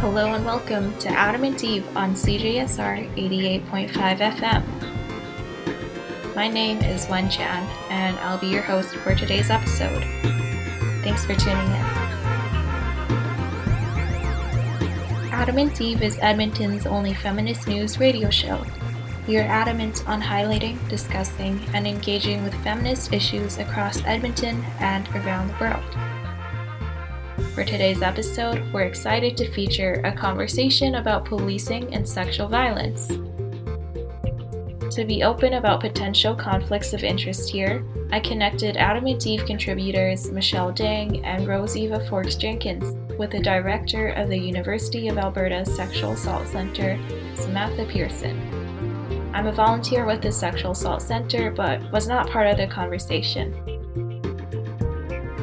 Hello and welcome to Adamant Eve on CJSR 88.5 FM. My name is Wen Chan, and I'll be your host for today's episode. Thanks for tuning in. Adamant Eve is Edmonton's only feminist news radio show. We are adamant on highlighting, discussing, and engaging with feminist issues across Edmonton and around the world. For today's episode, we're excited to feature a conversation about policing and sexual violence. To be open about potential conflicts of interest here, I connected Adamant Eve contributors Michelle Dang and Rose Eva Forks Jenkins with the director of the University of Alberta Sexual Assault Center, Samantha Pearson. I'm a volunteer with the Sexual Assault Center, but was not part of the conversation.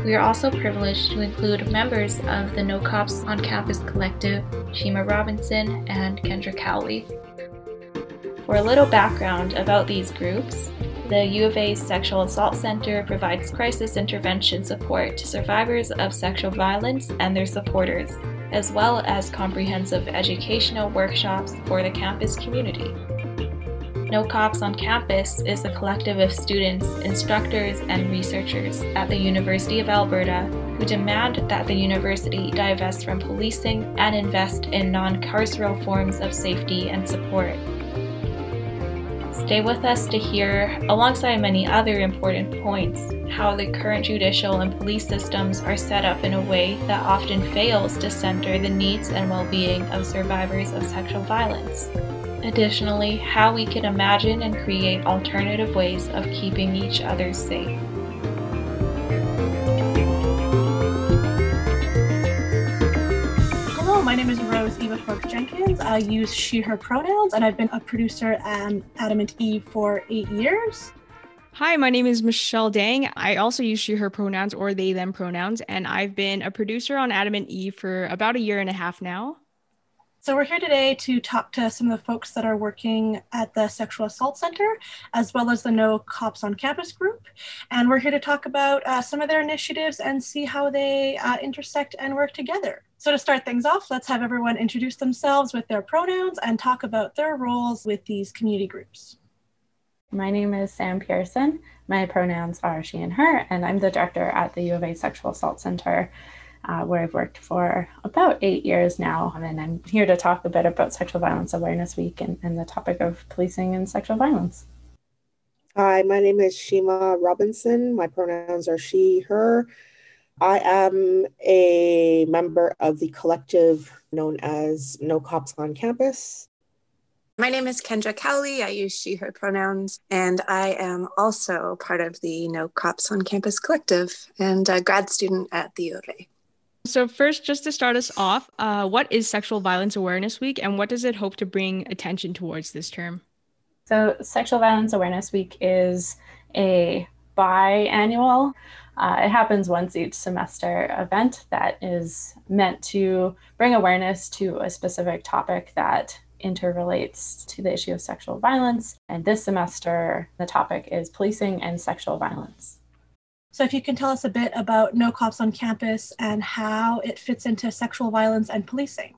We are also privileged to include members of the No Cops on Campus collective, Shima Robinson and Kendra Cowley. For a little background about these groups, the U of A's Sexual Assault Center provides crisis intervention support to survivors of sexual violence and their supporters, as well as comprehensive educational workshops for the campus community. No Cops on Campus is a collective of students, instructors, and researchers at the University of Alberta who demand that the university divest from policing and invest in non carceral forms of safety and support. Stay with us to hear, alongside many other important points, how the current judicial and police systems are set up in a way that often fails to center the needs and well being of survivors of sexual violence. Additionally, how we can imagine and create alternative ways of keeping each other safe. Hello, my name is Rose Eva Forks Jenkins. I use she, her pronouns, and I've been a producer at Adamant Eve for eight years. Hi, my name is Michelle Dang. I also use she, her pronouns or they, them pronouns, and I've been a producer on Adamant Eve for about a year and a half now. So we're here today to talk to some of the folks that are working at the Sexual Assault Center, as well as the No Cops on Campus group. And we're here to talk about uh, some of their initiatives and see how they uh, intersect and work together. So to start things off, let's have everyone introduce themselves with their pronouns and talk about their roles with these community groups. My name is Sam Pearson. My pronouns are she and her, and I'm the director at the U of A Sexual Assault Center uh, where I've worked for about eight years now. And I'm here to talk a bit about Sexual Violence Awareness Week and, and the topic of policing and sexual violence. Hi, my name is Shima Robinson. My pronouns are she, her. I am a member of the collective known as No Cops on Campus. My name is Kendra Cowley. I use she, her pronouns, and I am also part of the No Cops on Campus collective and a grad student at the U of A. So, first, just to start us off, uh, what is Sexual Violence Awareness Week and what does it hope to bring attention towards this term? So, Sexual Violence Awareness Week is a biannual, uh, it happens once each semester event that is meant to bring awareness to a specific topic that interrelates to the issue of sexual violence. And this semester, the topic is policing and sexual violence. So, if you can tell us a bit about No Cops on Campus and how it fits into sexual violence and policing.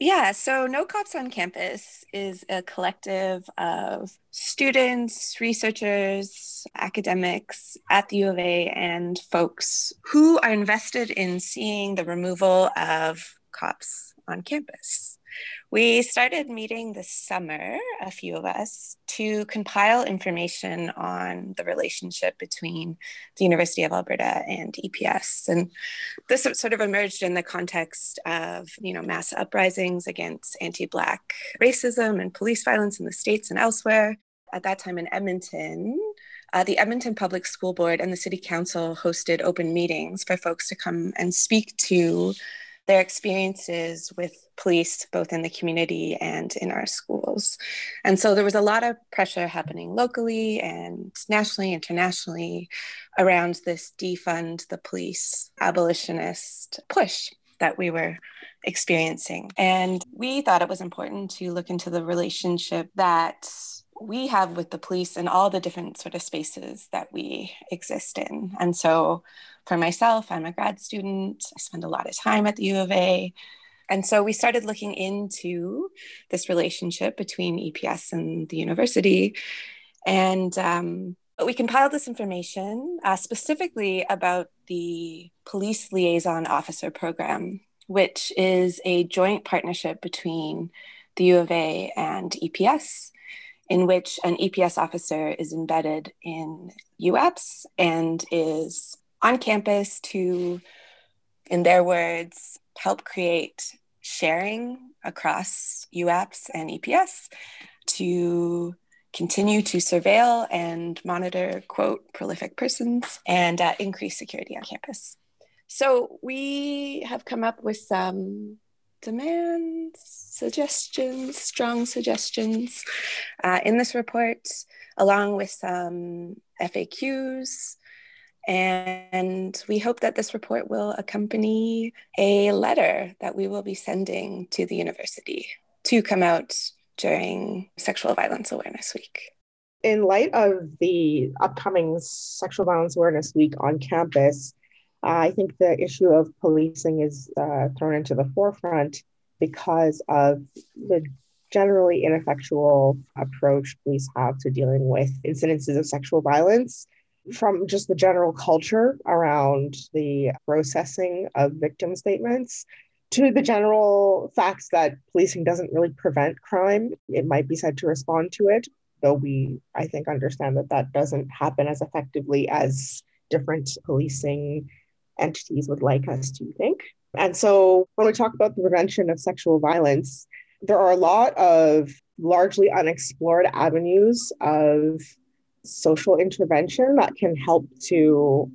Yeah, so No Cops on Campus is a collective of students, researchers, academics at the U of A, and folks who are invested in seeing the removal of cops on campus. We started meeting this summer, a few of us, to compile information on the relationship between the University of Alberta and EPS. And this sort of emerged in the context of, you know, mass uprisings against anti-Black racism and police violence in the States and elsewhere. At that time in Edmonton, uh, the Edmonton Public School Board and the City Council hosted open meetings for folks to come and speak to their experiences with police, both in the community and in our schools. And so there was a lot of pressure happening locally and nationally, internationally around this defund the police abolitionist push that we were experiencing. And we thought it was important to look into the relationship that we have with the police and all the different sort of spaces that we exist in. And so for myself, I'm a grad student. I spend a lot of time at the U of A. And so we started looking into this relationship between EPS and the university. And um, we compiled this information uh, specifically about the Police Liaison Officer Program, which is a joint partnership between the U of A and EPS, in which an EPS officer is embedded in UAPS and is on campus to, in their words, help create sharing across UAPS and EPS to continue to surveil and monitor, quote, prolific persons and uh, increase security on campus. So we have come up with some demands, suggestions, strong suggestions uh, in this report, along with some FAQs and we hope that this report will accompany a letter that we will be sending to the university to come out during Sexual Violence Awareness Week. In light of the upcoming Sexual Violence Awareness Week on campus, uh, I think the issue of policing is uh, thrown into the forefront because of the generally ineffectual approach police have to dealing with incidences of sexual violence from just the general culture around the processing of victim statements to the general facts that policing doesn't really prevent crime. It might be said to respond to it, though we, I think, understand that that doesn't happen as effectively as different policing entities would like us to think. And so when we talk about the prevention of sexual violence, there are a lot of largely unexplored avenues of social intervention that can help to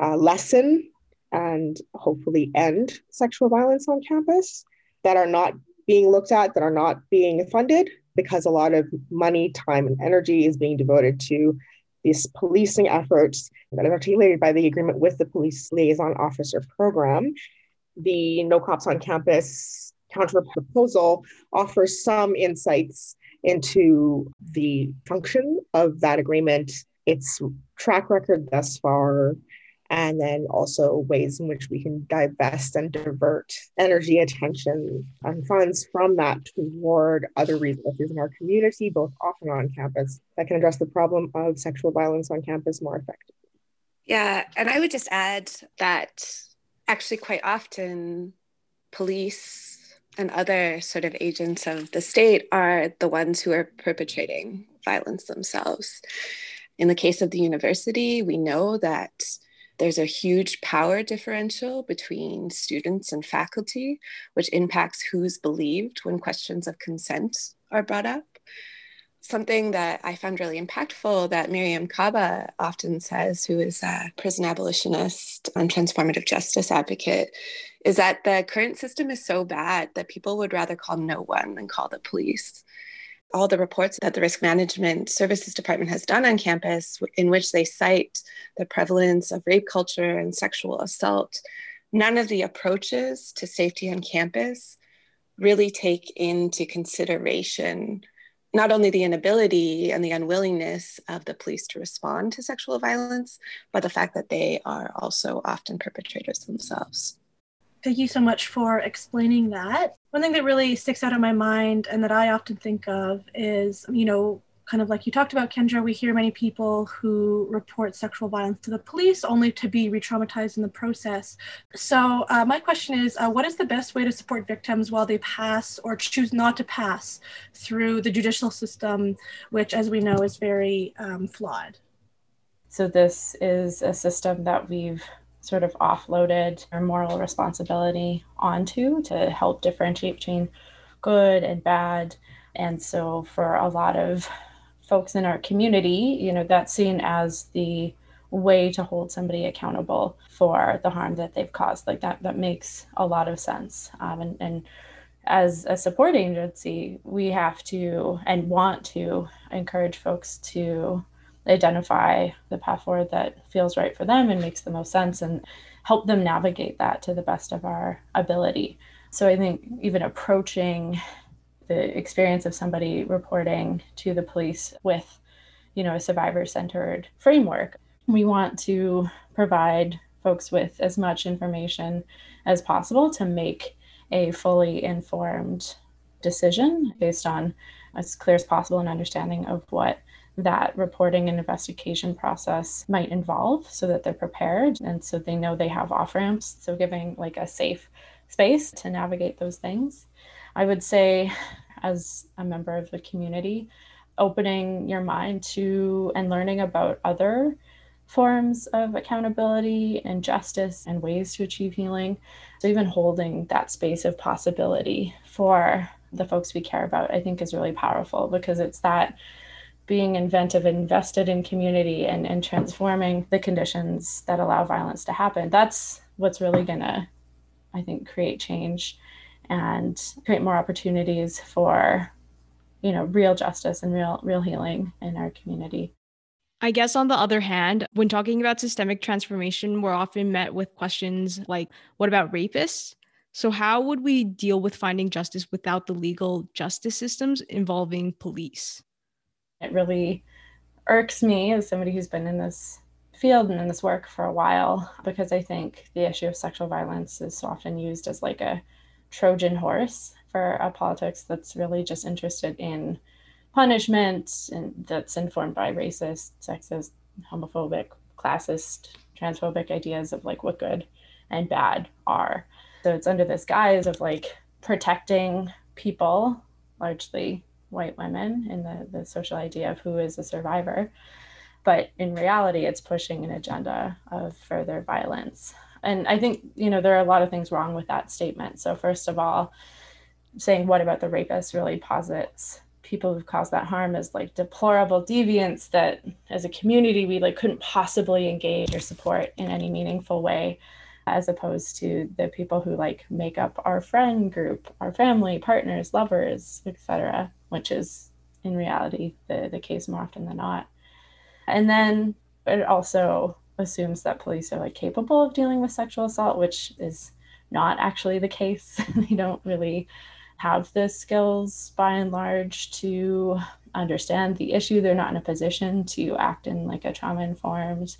uh, lessen and hopefully end sexual violence on campus that are not being looked at, that are not being funded, because a lot of money, time, and energy is being devoted to these policing efforts that are articulated by the agreement with the police liaison officer program. The No Cops on Campus counter proposal offers some insights into the function of that agreement, its track record thus far, and then also ways in which we can divest and divert energy, attention, and funds from that toward other resources in our community, both off and on campus, that can address the problem of sexual violence on campus more effectively. Yeah, and I would just add that actually, quite often, police and other sort of agents of the state are the ones who are perpetrating violence themselves. In the case of the university, we know that there's a huge power differential between students and faculty, which impacts who's believed when questions of consent are brought up. Something that I found really impactful that Mariame Kaba often says, who is a prison abolitionist and transformative justice advocate, is that the current system is so bad that people would rather call no one than call the police. All the reports that the Risk Management Services Department has done on campus, in which they cite the prevalence of rape culture and sexual assault, none of the approaches to safety on campus really take into consideration not only the inability and the unwillingness of the police to respond to sexual violence, but the fact that they are also often perpetrators themselves. Thank you so much for explaining that. One thing that really sticks out in my mind and that I often think of is, you know, kind of like you talked about, Kendra, we hear many people who report sexual violence to the police only to be re traumatized in the process. So, uh, my question is uh, what is the best way to support victims while they pass or choose not to pass through the judicial system, which, as we know, is very um, flawed? So, this is a system that we've sort of offloaded our moral responsibility onto to help differentiate between good and bad. And so for a lot of folks in our community, you know, that's seen as the way to hold somebody accountable for the harm that they've caused. Like that, that makes a lot of sense. Um, and, and as a support agency, we have to and want to encourage folks to identify the path forward that feels right for them and makes the most sense and help them navigate that to the best of our ability. So I think even approaching the experience of somebody reporting to the police with, you know, a survivor centered framework, we want to provide folks with as much information as possible to make a fully informed decision based on as clear as possible an understanding of what that reporting and investigation process might involve so that they're prepared and so they know they have off ramps. So, giving like a safe space to navigate those things. I would say, as a member of the community, opening your mind to and learning about other forms of accountability and justice and ways to achieve healing. So, even holding that space of possibility for the folks we care about, I think is really powerful because it's that being inventive invested in community and, and transforming the conditions that allow violence to happen. That's what's really going to, I think, create change and create more opportunities for, you know, real justice and real real healing in our community. I guess on the other hand, when talking about systemic transformation, we're often met with questions like, what about rapists? So, how would we deal with finding justice without the legal justice systems involving police? It really irks me as somebody who's been in this field and in this work for a while because I think the issue of sexual violence is so often used as like a Trojan horse for a politics that's really just interested in punishment and that's informed by racist, sexist, homophobic, classist, transphobic ideas of like what good and bad are. So it's under this guise of like protecting people, largely white women in the, the social idea of who is a survivor. But in reality, it's pushing an agenda of further violence. And I think, you know, there are a lot of things wrong with that statement. So, first of all, saying what about the rapist really posits people who've caused that harm as like deplorable deviants that as a community we like couldn't possibly engage or support in any meaningful way as opposed to the people who like make up our friend group, our family, partners, lovers, etc., which is in reality the, the case more often than not. And then it also assumes that police are like capable of dealing with sexual assault, which is not actually the case. they don't really have the skills by and large to understand the issue. They're not in a position to act in like a trauma informed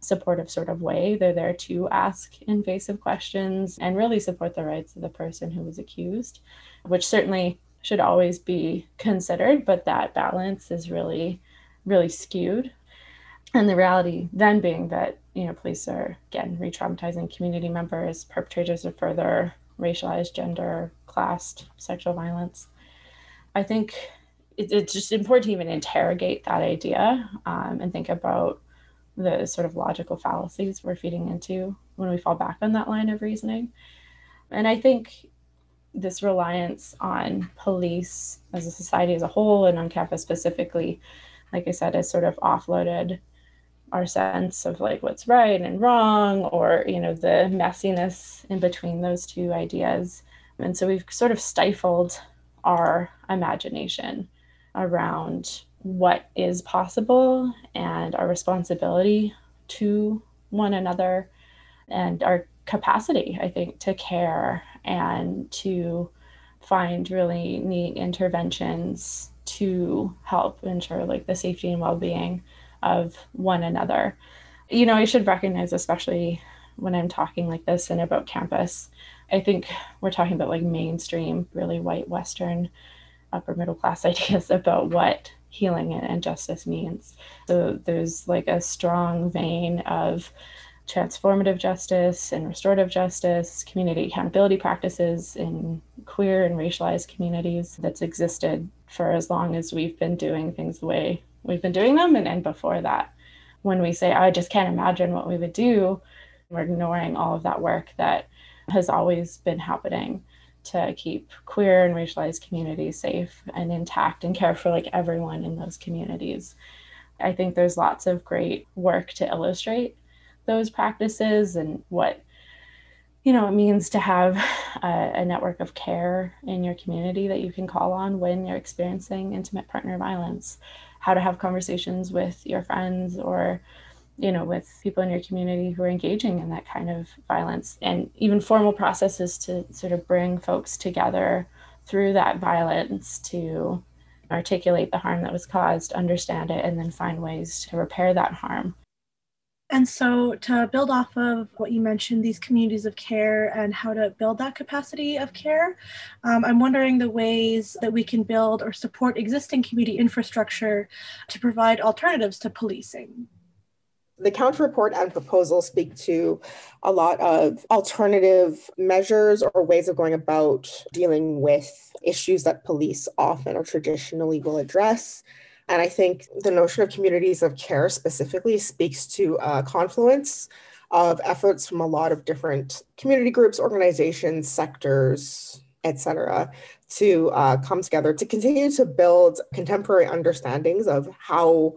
supportive sort of way. They're there to ask invasive questions and really support the rights of the person who was accused, which certainly should always be considered, but that balance is really, really skewed. And the reality then being that, you know, police are again re traumatizing community members, perpetrators of further racialized, gender, classed sexual violence. I think it's just important to even interrogate that idea um, and think about the sort of logical fallacies we're feeding into when we fall back on that line of reasoning. And I think this reliance on police as a society as a whole and on campus specifically, like I said, is sort of offloaded our sense of like what's right and wrong or you know the messiness in between those two ideas. And so we've sort of stifled our imagination around what is possible and our responsibility to one another and our capacity, I think, to care and to find really neat interventions to help ensure like the safety and well-being of one another. You know, I should recognize, especially when I'm talking like this and about campus, I think we're talking about like mainstream, really white Western upper middle class ideas about what healing and justice means. So there's like a strong vein of transformative justice and restorative justice, community accountability practices in queer and racialized communities that's existed for as long as we've been doing things the way we've been doing them and, and before that. When we say, I just can't imagine what we would do, we're ignoring all of that work that has always been happening to keep queer and racialized communities safe and intact and care for like everyone in those communities. I think there's lots of great work to illustrate those practices and what you know it means to have a, a, network of care in your community that you can call on when you're experiencing intimate partner violence how to have conversations with your friends or you know, with people in your community who are engaging in that kind of violence, and even formal processes to sort of bring folks together through that violence to articulate the harm that was caused, understand it, and then find ways to repair that harm. And so, to build off of what you mentioned, these communities of care and how to build that capacity of care, um, I'm wondering the ways that we can build or support existing community infrastructure to provide alternatives to policing. The counter report and proposal speak to a lot of alternative measures or ways of going about dealing with issues that police often or traditionally will address. And I think the notion of communities of care specifically speaks to a confluence of efforts from a lot of different community groups, organizations, sectors, etc., to uh, come together to continue to build contemporary understandings of how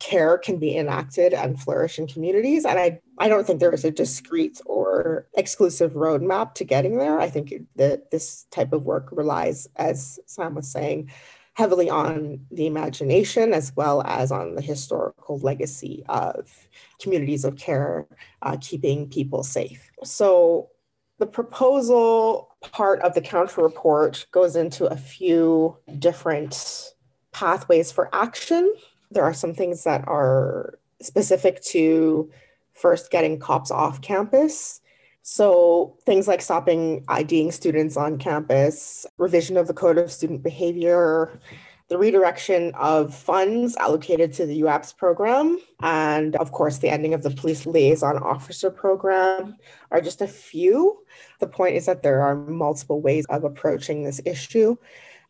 care can be enacted and flourish in communities. And I, I don't think there is a discrete or exclusive roadmap to getting there. I think that this type of work relies, as Sam was saying, heavily on the imagination as well as on the historical legacy of communities of care uh, keeping people safe. So the proposal part of the counter report goes into a few different pathways for action. There are some things that are specific to first getting cops off campus so things like stopping IDing students on campus, revision of the code of student behavior, the redirection of funds allocated to the UAPS program, and of course, the ending of the police liaison officer program are just a few. The point is that there are multiple ways of approaching this issue.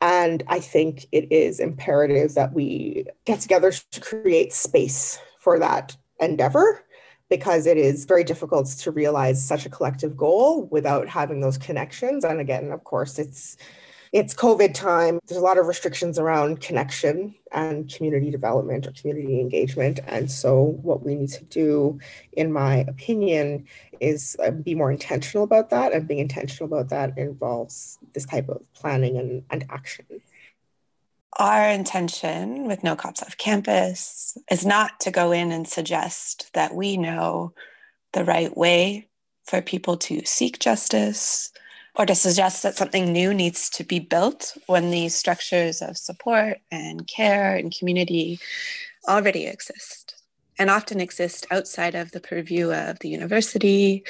And I think it is imperative that we get together to create space for that endeavor because it is very difficult to realize such a collective goal without having those connections. And again, of course, it's it's COVID time. There's a lot of restrictions around connection and community development or community engagement. And so, what we need to do, in my opinion, is uh, be more intentional about that. And being intentional about that involves this type of planning and, and action our intention with No Cops Off Campus is not to go in and suggest that we know the right way for people to seek justice or to suggest that something new needs to be built when these structures of support and care and community already exist and often exist outside of the purview of the university.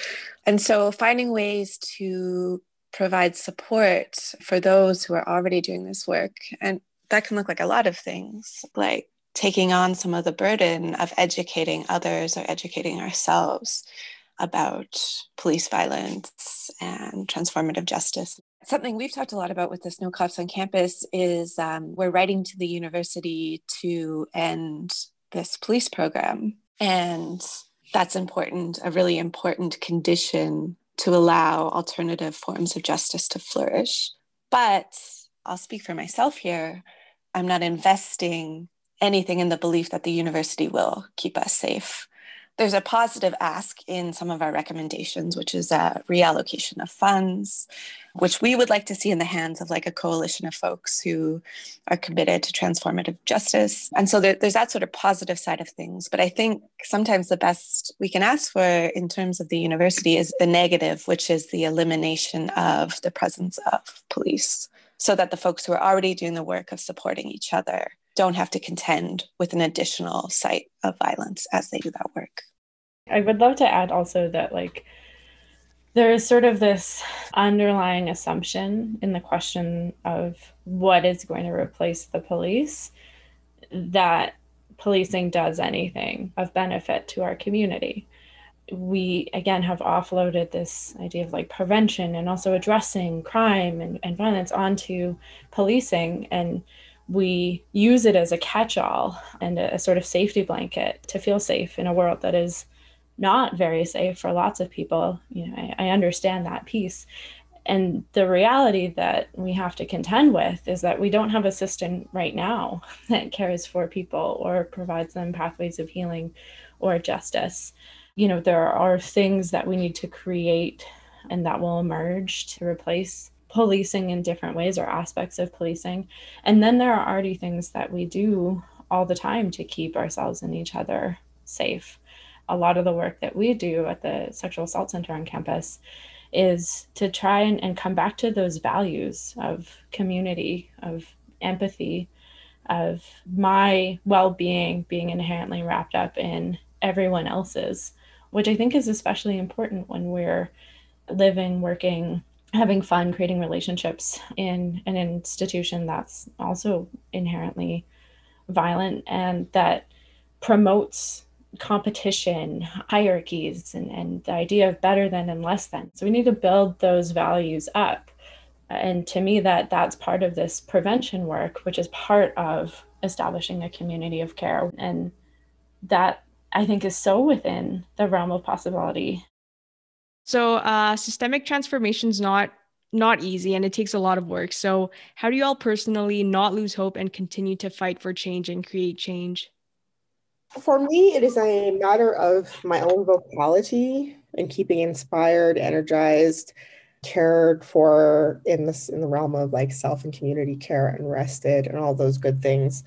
And so finding ways to provide support for those who are already doing this work and that can look like a lot of things, like taking on some of the burden of educating others or educating ourselves about police violence and transformative justice. Something we've talked a lot about with the No Cops on Campus is um, we're writing to the university to end this police program. And that's important, a really important condition to allow alternative forms of justice to flourish. But I'll speak for myself here. I'm not investing anything in the belief that the university will keep us safe. There's a positive ask in some of our recommendations, which is a reallocation of funds, which we would like to see in the hands of like a coalition of folks who are committed to transformative justice. And so there, there's that sort of positive side of things. But I think sometimes the best we can ask for in terms of the university is the negative, which is the elimination of the presence of police so that the folks who are already doing the work of supporting each other don't have to contend with an additional site of violence as they do that work. I would love to add also that, like, there is sort of this underlying assumption in the question of what is going to replace the police that policing does anything of benefit to our community we again have offloaded this idea of like prevention and also addressing crime and, and violence onto policing and we use it as a catch-all and a, a, sort of safety blanket to feel safe in a world that is not very safe for lots of people. You know I, I understand that piece. And the reality that we have to contend with is that we don't have a system right now that cares for people or provides them pathways of healing or justice you know, there are things that we need to create and that will emerge to replace policing in different ways or aspects of policing. And then there are already things that we do all the time to keep ourselves and each other safe. A lot of the work that we do at the Sexual Assault Center on campus is to try and, and come back to those values of community, of empathy, of my well being being inherently wrapped up in everyone else's, which I think is especially important when we're living, working, having fun, creating relationships in an institution that's also inherently violent and that promotes competition, hierarchies, and, and the idea of better than and less than. So we need to build those values up. And to me, that that's part of this prevention work, which is part of establishing a community of care. And that I think is so within the realm of possibility. So uh, systemic transformation is not not easy and it takes a lot of work. So how do you all personally not lose hope and continue to fight for change and create change? For me, it is a matter of my own vocality and keeping inspired, energized, cared for in this in the realm of like self and community care and rested and all those good things.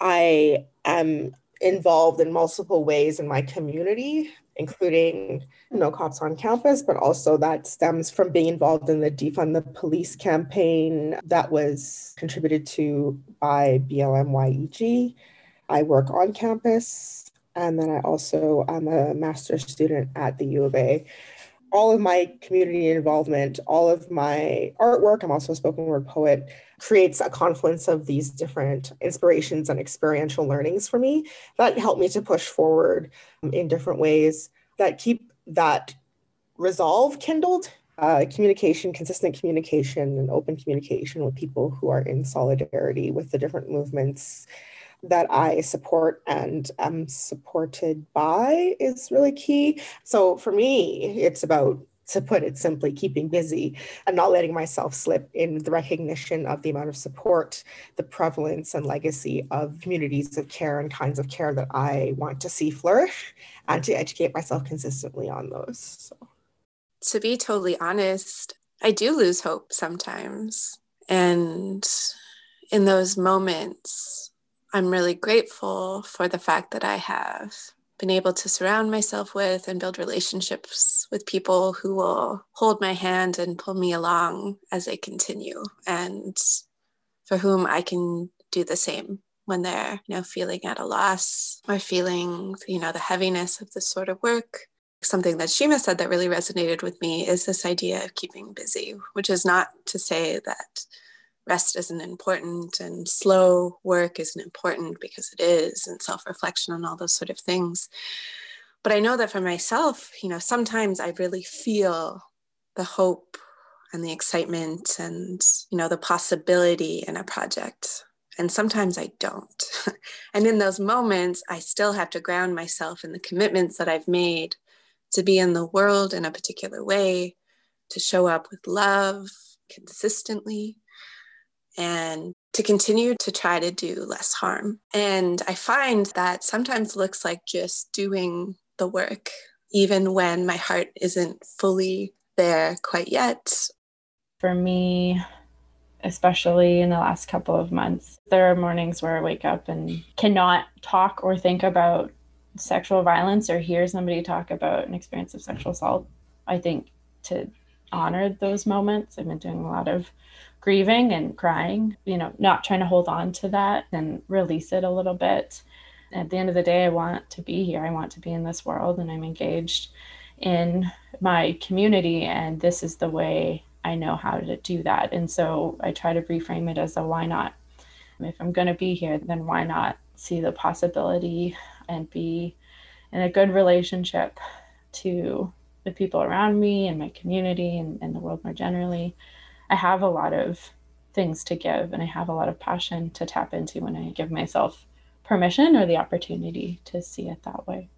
I am involved in multiple ways in my community, including No Cops on Campus, but also that stems from being involved in the Defund the Police campaign that was contributed to by BLMYEG I work on campus, and then I also am a master's student at the U of A. All of my community involvement, all of my artwork, I'm also a spoken word poet, creates a confluence of these different inspirations and experiential learnings for me that help me to push forward in different ways that keep that resolve kindled uh, communication, consistent communication, and open communication with people who are in solidarity with the different movements that I support and am supported by is really key. So for me, it's about to put it simply, keeping busy and not letting myself slip in the recognition of the amount of support, the prevalence and legacy of communities of care and kinds of care that I want to see flourish and to educate myself consistently on those. So. To be totally honest, I do lose hope sometimes. And in those moments, I'm really grateful for the fact that I have been able to surround myself with and build relationships with people who will hold my hand and pull me along as I continue and for whom I can do the same when they're you know feeling at a loss or feeling you know the heaviness of this sort of work. Something that Shima said that really resonated with me is this idea of keeping busy which is not to say that rest isn't important and slow work isn't important because it is and self-reflection and all those sort of things. But i know that for myself you know sometimes i really feel the hope and the excitement and you know the possibility in a project and sometimes i don't. And in those moments i still have to ground myself in the commitments that i've made to be in the world in a particular way to show up with love consistently and to continue to try to do less harm. And I find that sometimes looks like just doing the work, even when my heart isn't fully there quite yet. For me, especially in the last couple of months, there are mornings where I wake up and cannot talk or think about sexual violence or hear somebody talk about an experience of sexual assault. I think to honor those moments, I've been doing a lot of grieving and crying, you know, not trying to hold on to that and release it a little bit. At the end of the day, I want to be here. I want to be in this world and I'm engaged in my community. And this is the way I know how to do that. And so I try to reframe it as a why not? If I'm going to be here, then why not see the possibility and be in a good relationship to the people around me and my community and, and the world more generally I have a lot of things to give and I have a lot of passion to tap into when I give myself permission or the opportunity to see it that way.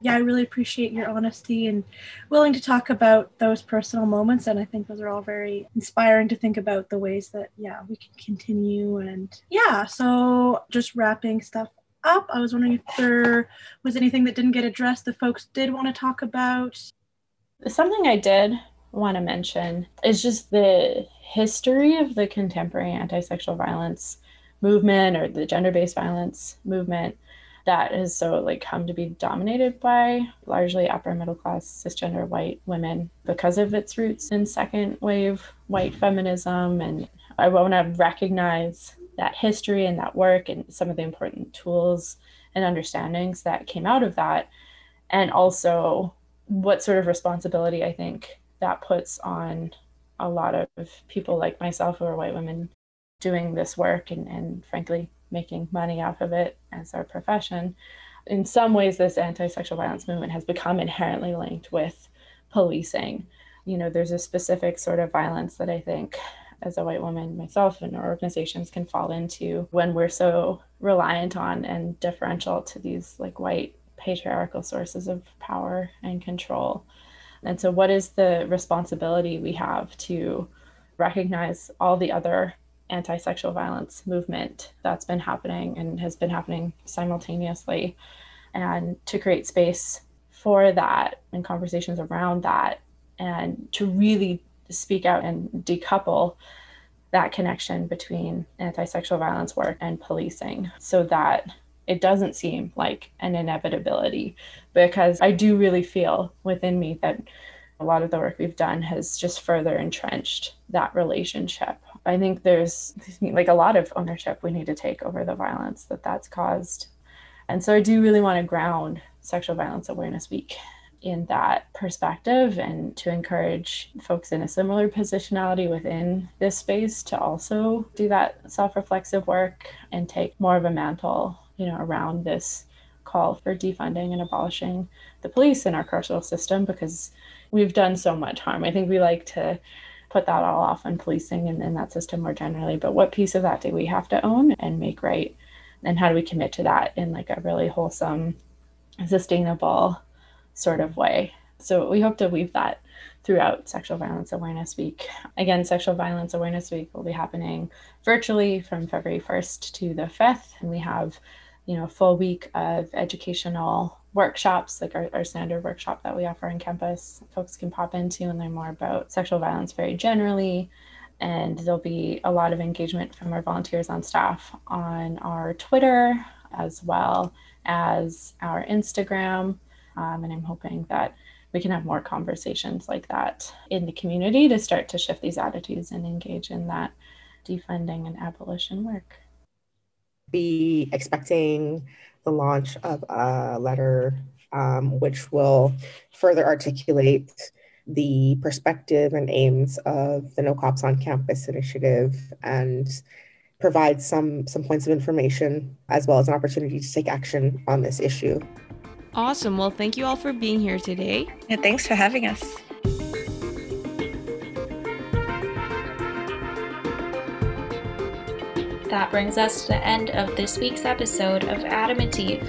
Yeah, I really appreciate your honesty and willing to talk about those personal moments. And I think those are all very inspiring to think about the ways that, yeah, we can continue. And yeah, so just wrapping stuff up, I was wondering if there was anything that didn't get addressed that folks did want to talk about. Something I did want to mention is just the history of the contemporary anti sexual violence movement or the gender based violence movement that has so like come to be dominated by largely upper middle class cisgender white women because of its roots in second wave white feminism and i want to recognize that history and that work and some of the important tools and understandings that came out of that. And also, what sort of responsibility I think that puts on a lot of people like myself who are white women doing this work and, and frankly making money off of it as our profession. In some ways, this anti sexual violence movement has become inherently linked with policing. You know, there's a specific sort of violence that I think as a white woman myself and our organizations can fall into when we're so reliant on and deferential to these like white patriarchal sources of power and control. And so, what is the responsibility we have to recognize all the other anti sexual violence movement that's been happening and has been happening simultaneously, and to create space for that and conversations around that, and to really speak out and decouple that connection between anti sexual violence work and policing so that it doesn't seem like an inevitability because I do really feel within me that a lot of the work we've done has just further entrenched that relationship. I think there's like a lot of ownership we need to take over the violence that that's caused. And so I do really want to ground Sexual Violence Awareness Week in that perspective and to encourage folks in a similar positionality within this space to also do that self reflexive work and take more of a mantle you know, around this call for defunding and abolishing the police in our carceral system because we've done so much harm. I think we like to put that all off on policing and, and that system more generally, but what piece of that do we have to own and make right? And how do we commit to that in like a really wholesome, sustainable sort of way? So we hope to weave that throughout Sexual Violence Awareness Week. Again, Sexual Violence Awareness Week will be happening virtually from February 1st to the 5th, and we have you know, full week of educational workshops, like our, our standard workshop that we offer on campus, folks can pop into and learn more about sexual violence very generally. And there'll be a lot of engagement from our volunteers on staff on our Twitter as well as our Instagram. Um, and I'm hoping that we can have more conversations like that in the community to start to shift these attitudes and engage in that defunding and abolition work be expecting the launch of a letter um, which will further articulate the perspective and aims of the No Cops on Campus initiative and provide some some points of information as well as an opportunity to take action on this issue. Awesome. Well, thank you all for being here today. Yeah, thanks for having us. That brings us to the end of this week's episode of Adamant Eve.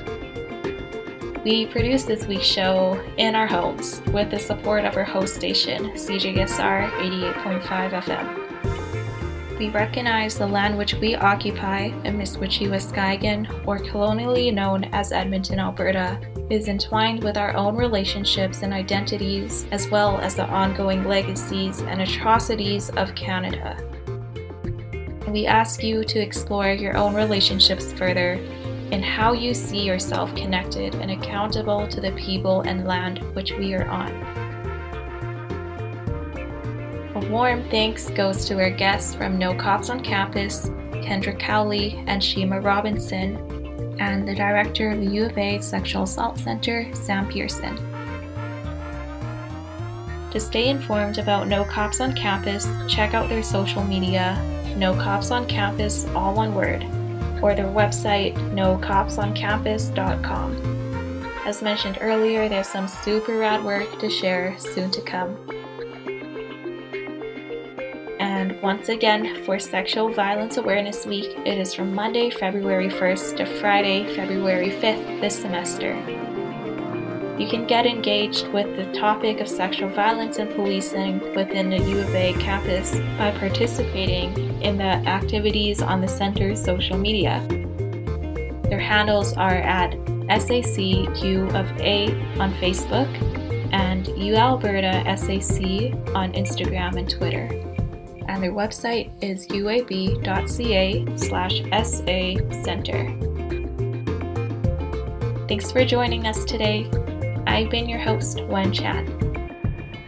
We produce this week's show in our homes with the support of our host station, CJSR 88.5 FM. We recognize the land which we occupy in Misquechi-Waskahigan, or colonially known as Edmonton, Alberta, is entwined with our own relationships and identities, as well as the ongoing legacies and atrocities of Canada we ask you to explore your own relationships further and how you see yourself connected and accountable to the people and land which we are on. A warm thanks goes to our guests from No Cops on Campus, Kendra Cowley and Shima Robinson, and the director of the U of A Sexual Assault Center, Sam Pearson. To stay informed about No Cops on Campus, check out their social media no Cops on Campus, all one word, or their website, nocopsoncampus.com. As mentioned earlier, there's some super rad work to share soon to come. And once again, for Sexual Violence Awareness Week, it is from Monday, February 1st to Friday, February 5th this semester. You can get engaged with the topic of sexual violence and policing within the U of A campus by participating in the activities on the center's social media. Their handles are at SACU of A on Facebook and UAlberta SAC on Instagram and Twitter. And their website is uab.ca slash SA Center. Thanks for joining us today. I've been your host, Wen Chan,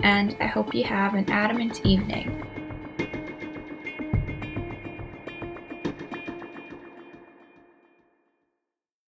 and I hope you have an adamant evening.